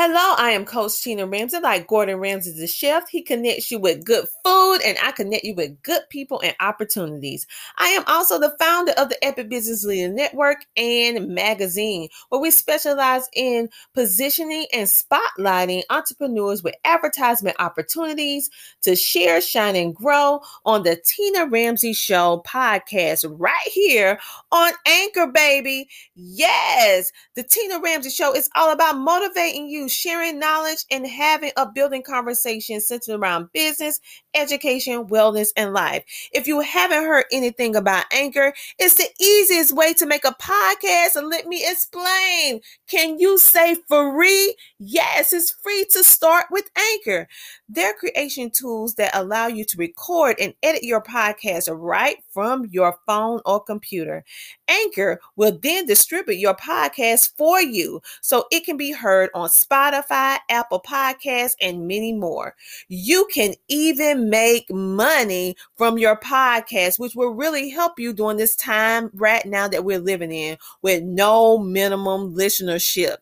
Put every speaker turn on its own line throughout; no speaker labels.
Hello, I am Coach Tina Ramsay. Like Gordon Ramsay, the chef, he connects you with good food, and I connect you with good people and opportunities. I am also the founder of the Epic Business Leader Network and magazine, where we specialize in positioning and spotlighting entrepreneurs with advertisement opportunities to share, shine, and grow on the Tina Ramsay Show podcast right here on Anchor, baby. Yes, the Tina Ramsay Show is all about motivating you sharing knowledge and having a building conversation centered around business, education, wellness, and life. If you haven't heard anything about Anchor, it's the easiest way to make a podcast. And let me explain. Can you say free? Yes, it's free to start with Anchor. They're creation tools that allow you to record and edit your podcast right from your phone or computer. Anchor will then distribute your podcast for you so it can be heard on Spotify, Apple Podcasts, and many more. You can even make money from your podcast, which will really help you during this time right now that we're living in with no minimum listenership.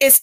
It's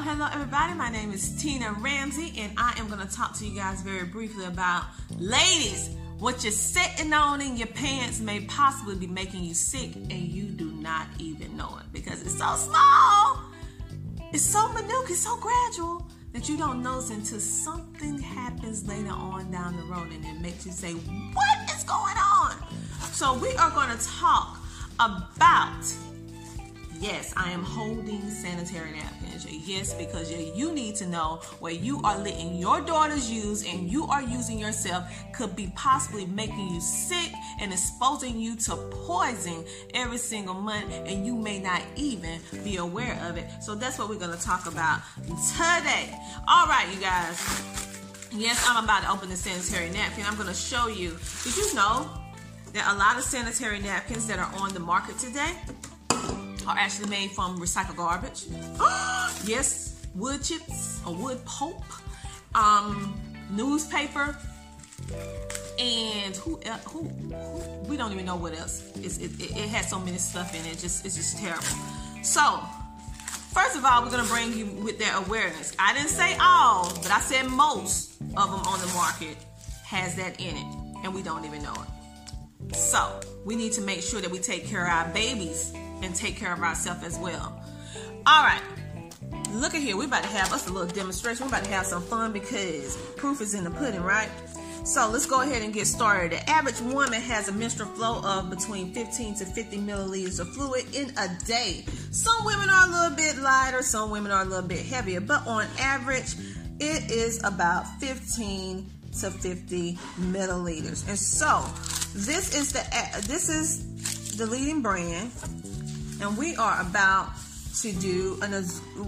Hello, everybody. My name is Tina Ramsay, and I am going to talk to you guys very briefly about ladies. What you're sitting on in your pants may possibly be making you sick, and you do not even know it because it's so small, it's so minute, it's so gradual that you don't notice until something happens later on down the road and it makes you say, What is going on? So, we are going to talk about Yes, I am holding sanitary napkins. Yes, because you need to know what you are letting your daughters use and you are using yourself could be possibly making you sick and exposing you to poison every single month, and you may not even be aware of it. So that's what we're going to talk about today. All right, you guys. Yes, I'm about to open the sanitary napkin. I'm going to show you. Did you know that a lot of sanitary napkins that are on the market today? Are actually made from recycled garbage. yes, wood chips or wood pulp, um, newspaper, and who, who, who, we don't even know what else. It, it, it has so many stuff in it. Just it's just terrible. So first of all, we're gonna bring you with that awareness. I didn't say all, but I said most of them on the market has that in it, and we don't even know it. So we need to make sure that we take care of our babies and take care of ourselves as well. All right. Look at here. We're about to have us a little demonstration. We're about to have some fun because proof is in the pudding, right? So let's go ahead and get started. The average woman has a menstrual flow of between 15 to 50 milliliters of fluid in a day. Some women are a little bit lighter, some women are a little bit heavier, but on average, it is about 15 to 50 milliliters. And so this is the this is the leading brand and we are about to do an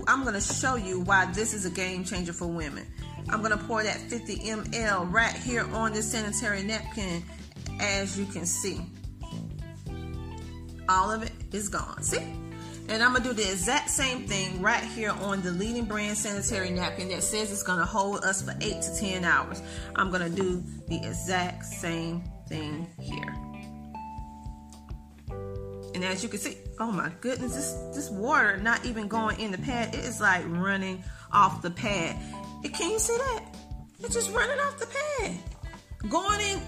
I'm going to show you why this is a game changer for women. I'm going to pour that 50 ml right here on this sanitary napkin as you can see. All of it is gone. See? And I'm going to do the exact same thing right here on the leading brand sanitary napkin that says it's going to hold us for 8 to 10 hours. I'm going to do the exact same thing here. And as you can see, oh my goodness, this this water not even going in the pad. It is like running off the pad. Can you see that? It's just running off the pad. Going in,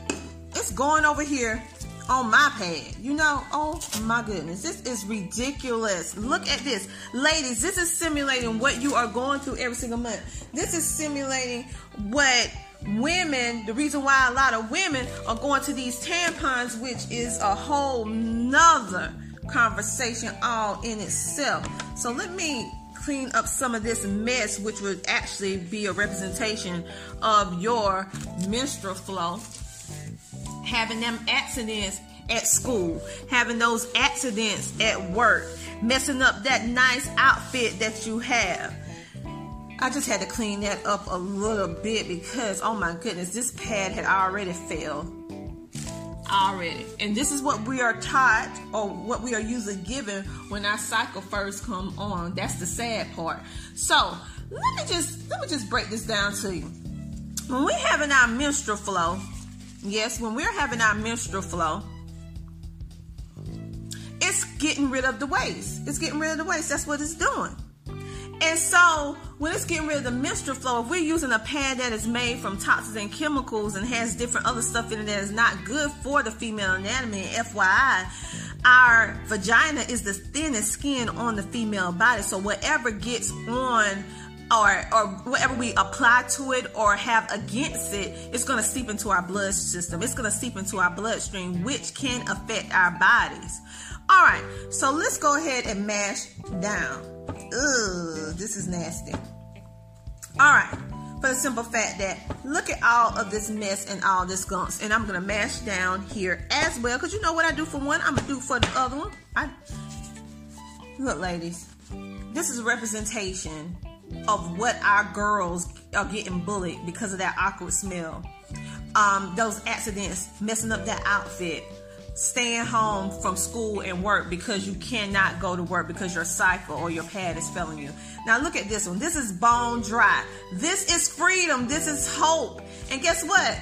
it's going over here on my pad. You know, oh my goodness, this is ridiculous. Look at this. Ladies, this is simulating what you are going through every single month. This is simulating what women, the reason why a lot of women are going to these tampons, which is a whole nother conversation all in itself. So let me clean up some of this mess, which would actually be a representation of your menstrual flow. Having them accidents at school, having those accidents at work, messing up that nice outfit that you have I just had to clean that up a little bit because, oh my goodness, this pad had already failed. Already. And this is what we are taught or what we are usually given when our cycle first come on. That's the sad part. So let me just let me just break this down to you. When we're having our menstrual flow, yes, when we're having our menstrual flow, it's getting rid of the waste. It's getting rid of the waste. That's what it's doing. And so, when it's getting rid of the menstrual flow, if we're using a pad that is made from toxins and chemicals and has different other stuff in it that is not good for the female anatomy, FYI, our vagina is the thinnest skin on the female body. So, whatever gets on or or whatever we apply to it or have against it, it's going to seep into our blood system. It's going to seep into our bloodstream, which can affect our bodies. All right, so let's go ahead and mash down. Ugh, this is nasty. All right, for the simple fact that look at all of this mess and all this gunks, and I'm gonna mash down here as well, because you know what I do for one, I'm gonna do for the other one. I look, ladies, this is a representation of what our girls are getting bullied because of that awkward smell. Um, those accidents, messing up that outfit, staying home from school and work because you cannot go to work because your cycle or your pad is failing you. Now look at this one. This is bone dry. This is freedom. This is hope. And guess what?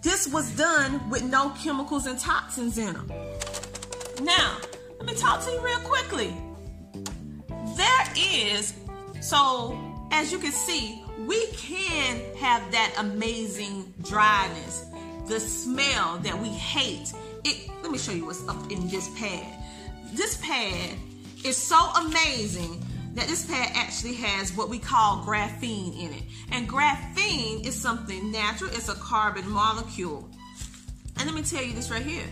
This was done with no chemicals and toxins in them. Now, let me talk to you real quickly. There is, so as you can see, we can have that amazing dryness the smell that we hate. It let me show you what's up in this pad. This pad is so amazing that this pad actually has what we call graphene in it. And graphene is something natural, it's a carbon molecule. And let me tell you this right here.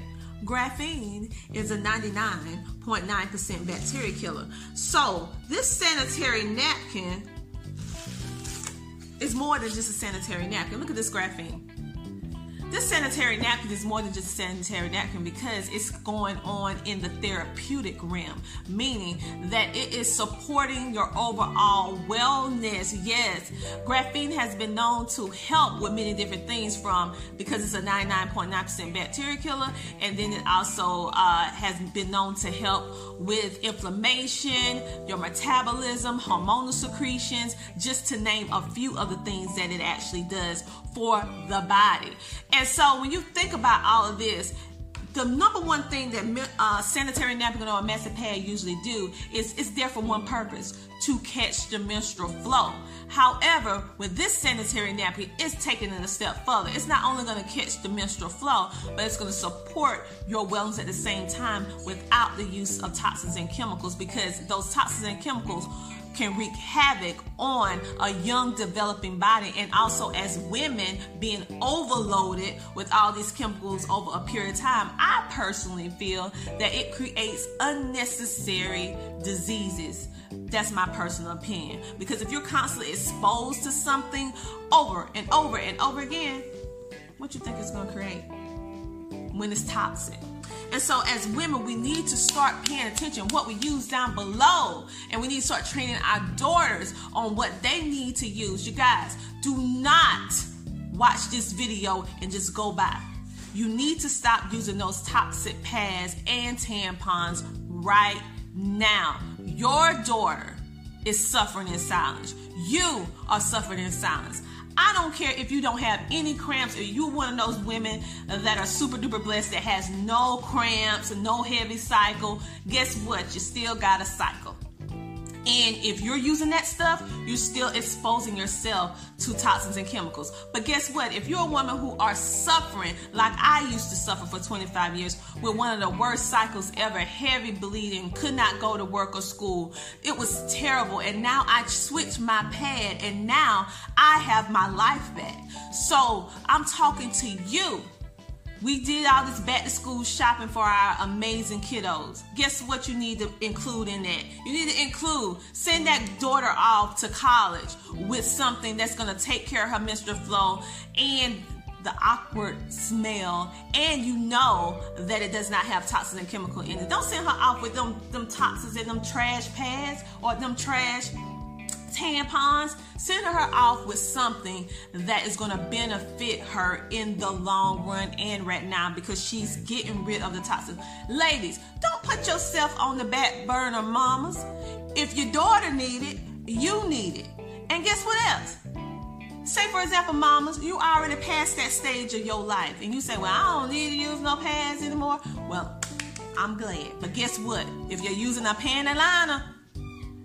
Graphene is a 99.9% bacteria killer. So, this sanitary napkin is more than just a sanitary napkin. Look at this graphene. This sanitary napkin is more than just a sanitary napkin because it's going on in the therapeutic realm, meaning that it is supporting your overall wellness. Yes, graphene has been known to help with many different things from because it's a 99.9% bacteria killer, and then it also uh, has been known to help with inflammation, your metabolism, hormonal secretions, just to name a few of the things that it actually does for the body. And so when you think about all of this, the number one thing that uh, sanitary napkin or a messy pad usually do is it's there for one purpose to catch the menstrual flow. However, with this sanitary napkin, it's taking it a step further. It's not only going to catch the menstrual flow, but it's going to support your wellness at the same time without the use of toxins and chemicals because those toxins and chemicals can wreak havoc on a young developing body and also as women being overloaded with all these chemicals over a period of time. I personally feel that it creates unnecessary diseases. That's my personal opinion. Because if you're constantly exposed to something over and over and over again what you think it's going to create when it's toxic and so, as women, we need to start paying attention what we use down below, and we need to start training our daughters on what they need to use. You guys, do not watch this video and just go by. You need to stop using those toxic pads and tampons right now. Your daughter is suffering in silence. You are suffering in silence. I don't care if you don't have any cramps or you're one of those women that are super duper blessed that has no cramps, no heavy cycle. Guess what? You still got a cycle. And if you're using that stuff, you're still exposing yourself to toxins and chemicals. But guess what? If you're a woman who are suffering, like I used to suffer for 25 years, with one of the worst cycles ever, heavy bleeding, could not go to work or school. It was terrible. And now I switched my pad and now I have my life back. So I'm talking to you we did all this back to school shopping for our amazing kiddos. Guess what you need to include in that? You need to include send that daughter off to college with something that's going to take care of her menstrual flow and the awkward smell and you know that it does not have toxins and chemical in it. Don't send her off with them them toxins and them trash pads or them trash tampons. Send her off with something that is going to benefit her in the long run and right now because she's getting rid of the toxins. Ladies, don't put yourself on the back burner, mamas. If your daughter need it, you need it. And guess what else? Say, for example, mamas, you already passed that stage of your life and you say, Well, I don't need to use no pads anymore. Well, I'm glad. But guess what? If you're using a panty liner,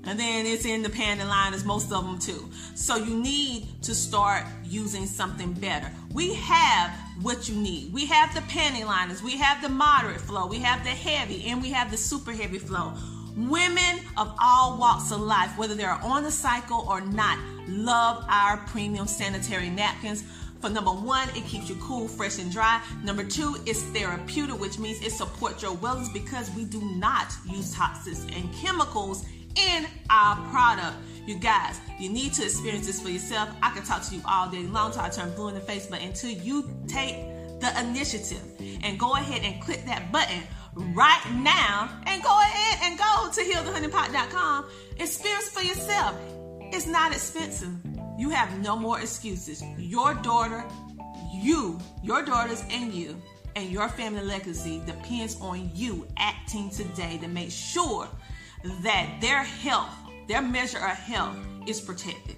and then it's in the panty liners, most of them too. So you need to start using something better. We have what you need. We have the panty liners, we have the moderate flow, we have the heavy, and we have the super heavy flow. Women of all walks of life, whether they're on the cycle or not, love our premium sanitary napkins. For number one, it keeps you cool, fresh, and dry. Number two, it's therapeutic, which means it supports your wellness because we do not use toxins and chemicals in our product. You guys, you need to experience this for yourself. I can talk to you all day long till I turn blue in the face, but until you take the initiative and go ahead and click that button right now and go ahead and go to healthehoneypot.com. Experience for yourself. It's not expensive. You have no more excuses. Your daughter, you, your daughters, and you, and your family legacy depends on you acting today to make sure that their health, their measure of health, is protected.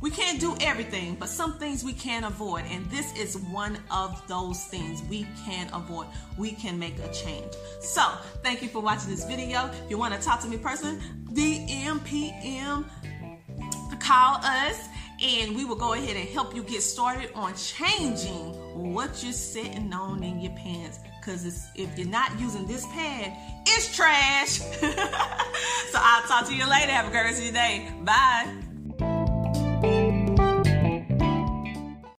We can't do everything, but some things we can avoid. And this is one of those things we can avoid. We can make a change. So, thank you for watching this video. If you want to talk to me personally, DM, PM, call us and we will go ahead and help you get started on changing what you're sitting on in your pants. Because if you're not using this pad, it's trash. so I'll talk to you later. Have a great rest of your day. Bye.